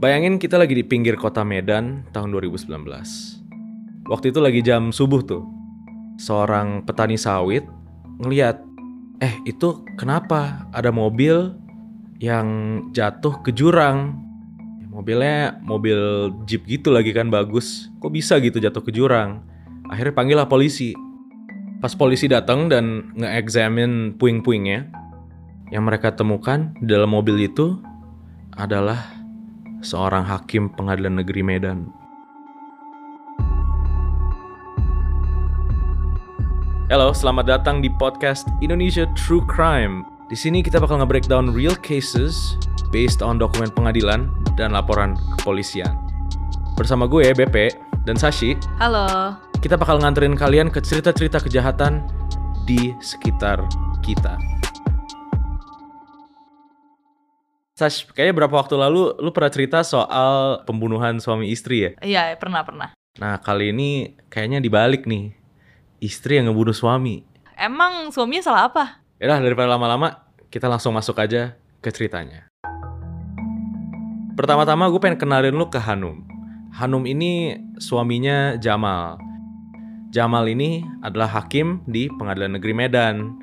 Bayangin kita lagi di pinggir kota Medan tahun 2019. Waktu itu lagi jam subuh tuh. Seorang petani sawit ngeliat, eh itu kenapa ada mobil yang jatuh ke jurang? Mobilnya mobil jeep gitu lagi kan bagus. Kok bisa gitu jatuh ke jurang? Akhirnya panggil lah polisi. Pas polisi datang dan nge-examine puing-puingnya, yang mereka temukan di dalam mobil itu adalah seorang hakim pengadilan negeri Medan. Halo, selamat datang di podcast Indonesia True Crime. Di sini kita bakal nge-breakdown real cases based on dokumen pengadilan dan laporan kepolisian. Bersama gue, BP, dan Sashi, Halo. kita bakal nganterin kalian ke cerita-cerita kejahatan di sekitar kita. Sash, kayaknya berapa waktu lalu lu pernah cerita soal pembunuhan suami istri ya? Iya, pernah pernah. Nah, kali ini kayaknya dibalik nih. Istri yang ngebunuh suami. Emang suaminya salah apa? Yaudah, daripada lama-lama, kita langsung masuk aja ke ceritanya. Pertama-tama gue pengen kenalin lu ke Hanum. Hanum ini suaminya Jamal. Jamal ini adalah hakim di pengadilan negeri Medan.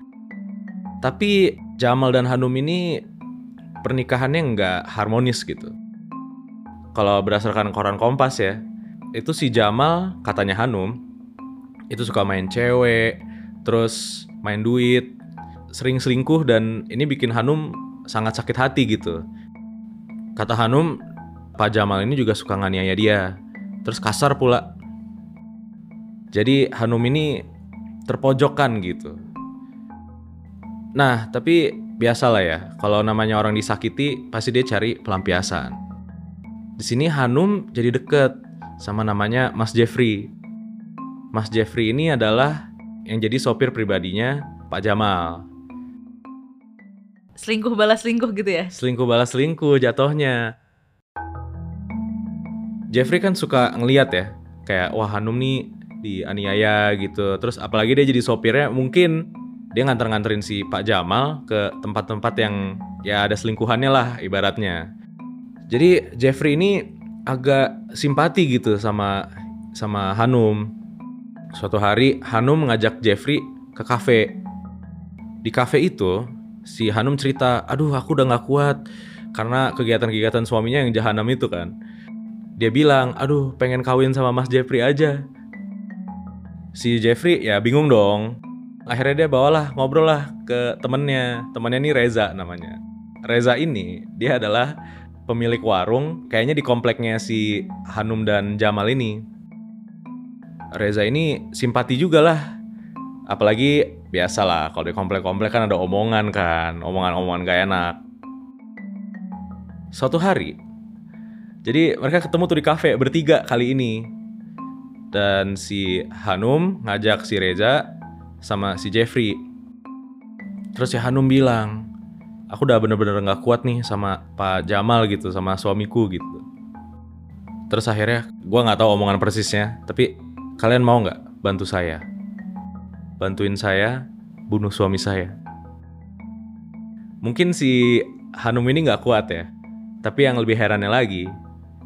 Tapi Jamal dan Hanum ini pernikahannya nggak harmonis gitu. Kalau berdasarkan koran Kompas ya, itu si Jamal katanya Hanum itu suka main cewek, terus main duit, sering selingkuh dan ini bikin Hanum sangat sakit hati gitu. Kata Hanum, Pak Jamal ini juga suka nganiaya dia, terus kasar pula. Jadi Hanum ini terpojokkan gitu. Nah, tapi biasalah ya, kalau namanya orang disakiti pasti dia cari pelampiasan. Di sini Hanum jadi deket sama namanya Mas Jeffrey. Mas Jeffrey ini adalah yang jadi sopir pribadinya Pak Jamal. Selingkuh balas selingkuh gitu ya? Selingkuh balas selingkuh jatuhnya. Jeffrey kan suka ngeliat ya, kayak wah Hanum nih dianiaya gitu. Terus apalagi dia jadi sopirnya, mungkin dia nganter-nganterin si Pak Jamal ke tempat-tempat yang ya ada selingkuhannya lah ibaratnya. Jadi Jeffrey ini agak simpati gitu sama sama Hanum. Suatu hari Hanum mengajak Jeffrey ke kafe. Di kafe itu si Hanum cerita, aduh aku udah gak kuat karena kegiatan-kegiatan suaminya yang jahanam itu kan. Dia bilang, aduh pengen kawin sama Mas Jeffrey aja. Si Jeffrey ya bingung dong. Akhirnya dia bawalah ngobrol lah ke temennya. Temennya ini Reza namanya. Reza ini dia adalah pemilik warung kayaknya di kompleknya si Hanum dan Jamal ini. Reza ini simpati juga lah. Apalagi biasalah kalau di komplek-komplek kan ada omongan kan, omongan-omongan gak enak. Suatu hari, jadi mereka ketemu tuh di kafe bertiga kali ini. Dan si Hanum ngajak si Reza sama si Jeffrey. Terus si Hanum bilang, aku udah bener-bener gak kuat nih sama Pak Jamal gitu, sama suamiku gitu. Terus akhirnya gue nggak tahu omongan persisnya, tapi kalian mau nggak bantu saya? Bantuin saya bunuh suami saya. Mungkin si Hanum ini nggak kuat ya, tapi yang lebih herannya lagi,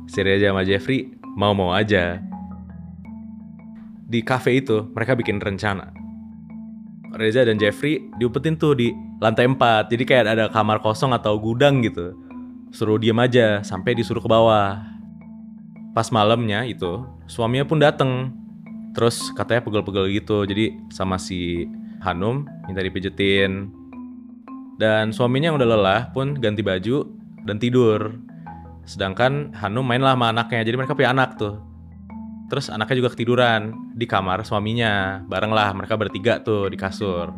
si Reza sama Jeffrey mau-mau aja. Di cafe itu mereka bikin rencana. Reza dan Jeffrey diumpetin tuh di lantai 4. Jadi kayak ada kamar kosong atau gudang gitu. Suruh diem aja sampai disuruh ke bawah. Pas malamnya itu, suaminya pun dateng. Terus katanya pegel-pegel gitu. Jadi sama si Hanum minta dipijetin. Dan suaminya yang udah lelah pun ganti baju dan tidur. Sedangkan Hanum mainlah sama anaknya. Jadi mereka punya anak tuh. Terus anaknya juga ketiduran di kamar suaminya. Bareng lah mereka bertiga tuh di kasur.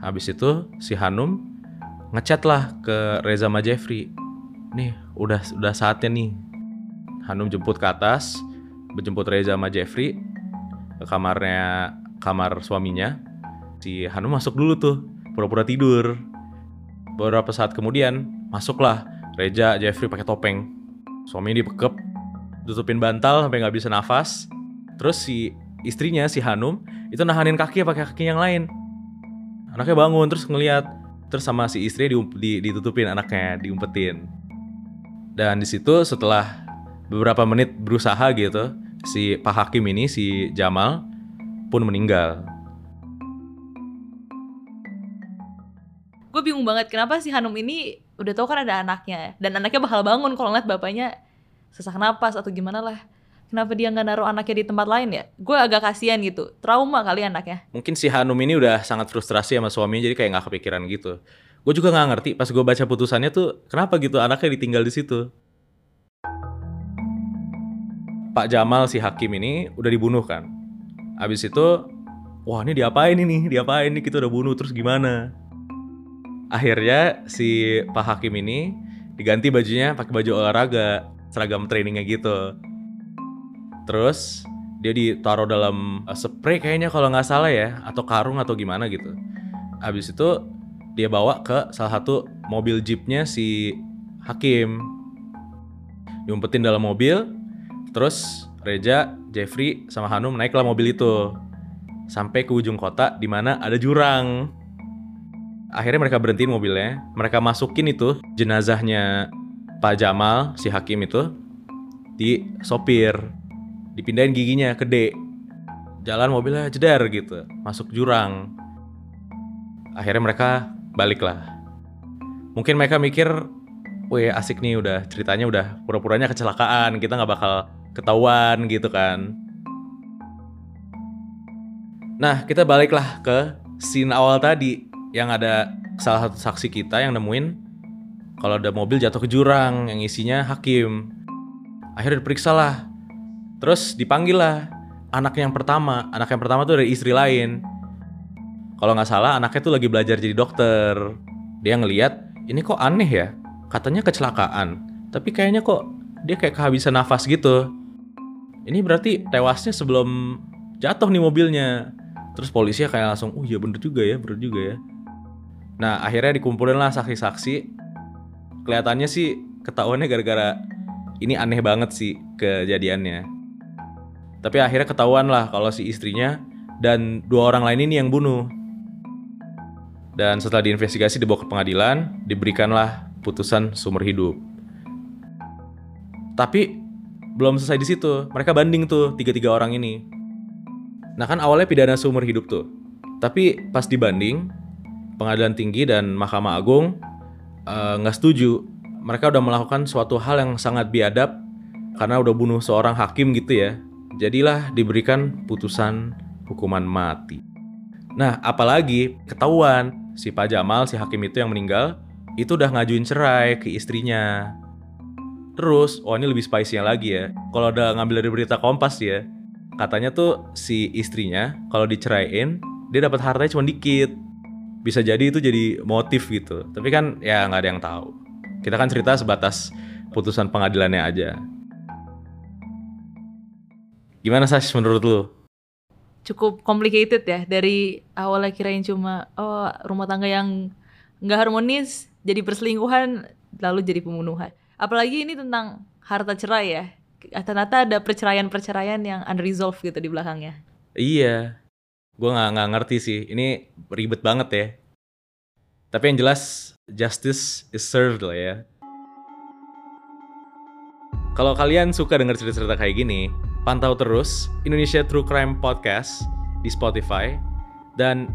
Habis itu si Hanum ngechat lah ke Reza sama Jeffrey. Nih udah udah saatnya nih. Hanum jemput ke atas, menjemput Reza sama Jeffrey ke kamarnya kamar suaminya. Si Hanum masuk dulu tuh, pura-pura tidur. Beberapa saat kemudian masuklah Reza, Jeffrey pakai topeng. Suaminya dipekep, tutupin bantal sampai nggak bisa nafas. Terus si istrinya si Hanum itu nahanin kaki pakai kaki yang lain. Anaknya bangun terus ngeliat terus sama si istri di, di, ditutupin anaknya, diumpetin. Dan di situ setelah beberapa menit berusaha gitu, si Pak Hakim ini si Jamal pun meninggal. Gue bingung banget kenapa si Hanum ini udah tahu kan ada anaknya dan anaknya bakal bangun kalau ngeliat bapaknya sesak napas atau gimana lah. Kenapa dia nggak naruh anaknya di tempat lain ya? Gue agak kasihan gitu. Trauma kali anaknya. Mungkin si Hanum ini udah sangat frustrasi sama suaminya jadi kayak nggak kepikiran gitu. Gue juga nggak ngerti pas gue baca putusannya tuh kenapa gitu anaknya ditinggal di situ. Pak Jamal si hakim ini udah dibunuh kan. Abis itu, wah ini diapain ini, diapain ini kita udah bunuh terus gimana? Akhirnya si Pak Hakim ini diganti bajunya pakai baju olahraga, seragam trainingnya gitu. Terus dia ditaruh dalam uh, spray kayaknya kalau nggak salah ya, atau karung atau gimana gitu. Habis itu dia bawa ke salah satu mobil jeepnya si Hakim. Diumpetin dalam mobil, terus Reja, Jeffrey, sama Hanum naiklah mobil itu sampai ke ujung kota di mana ada jurang. Akhirnya mereka berhentiin mobilnya, mereka masukin itu jenazahnya Pak Jamal, si Hakim itu di sopir, dipindahin giginya ke D. Jalan mobilnya jedar gitu, masuk jurang. Akhirnya mereka balik lah. Mungkin mereka mikir, wih asik nih udah ceritanya udah pura-puranya kecelakaan, kita nggak bakal ketahuan gitu kan. Nah, kita baliklah ke scene awal tadi yang ada salah satu saksi kita yang nemuin kalau ada mobil jatuh ke jurang yang isinya hakim. Akhirnya diperiksa lah. Terus dipanggil lah anak yang pertama. Anak yang pertama tuh dari istri lain. Kalau nggak salah anaknya tuh lagi belajar jadi dokter. Dia ngeliat ini kok aneh ya. Katanya kecelakaan. Tapi kayaknya kok dia kayak kehabisan nafas gitu. Ini berarti tewasnya sebelum jatuh nih mobilnya. Terus polisi kayak langsung, oh iya bener juga ya, bener juga ya. Nah akhirnya dikumpulin lah saksi-saksi. Kelihatannya sih ketahuannya gara-gara ini aneh banget sih kejadiannya. Tapi akhirnya ketahuan lah kalau si istrinya dan dua orang lain ini yang bunuh. Dan setelah diinvestigasi dibawa ke pengadilan, diberikanlah putusan sumber hidup. Tapi belum selesai di situ, mereka banding tuh tiga-tiga orang ini. Nah kan awalnya pidana seumur hidup tuh. Tapi pas dibanding, pengadilan tinggi dan Mahkamah Agung nggak uh, setuju. Mereka udah melakukan suatu hal yang sangat biadab karena udah bunuh seorang hakim gitu ya. Jadilah diberikan putusan hukuman mati. Nah, apalagi ketahuan si Pak Jamal, si hakim itu yang meninggal, itu udah ngajuin cerai ke istrinya. Terus, oh ini lebih spicy lagi ya. Kalau udah ngambil dari berita Kompas ya, katanya tuh si istrinya kalau diceraiin dia dapat hartanya cuma dikit bisa jadi itu jadi motif gitu. Tapi kan ya nggak ada yang tahu. Kita kan cerita sebatas putusan pengadilannya aja. Gimana sih menurut lu? Cukup complicated ya. Dari awalnya kirain cuma oh rumah tangga yang nggak harmonis jadi perselingkuhan lalu jadi pembunuhan. Apalagi ini tentang harta cerai ya. Ternyata ada perceraian-perceraian yang unresolved gitu di belakangnya. Iya, gue nggak nggak ngerti sih. Ini ribet banget ya. Tapi yang jelas justice is served lah ya. Kalau kalian suka denger cerita-cerita kayak gini, pantau terus Indonesia True Crime Podcast di Spotify dan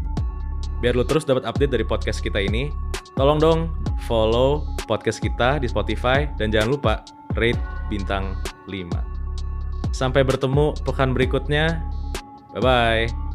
biar lo terus dapat update dari podcast kita ini, tolong dong follow podcast kita di Spotify dan jangan lupa rate bintang 5. Sampai bertemu pekan berikutnya. Bye bye.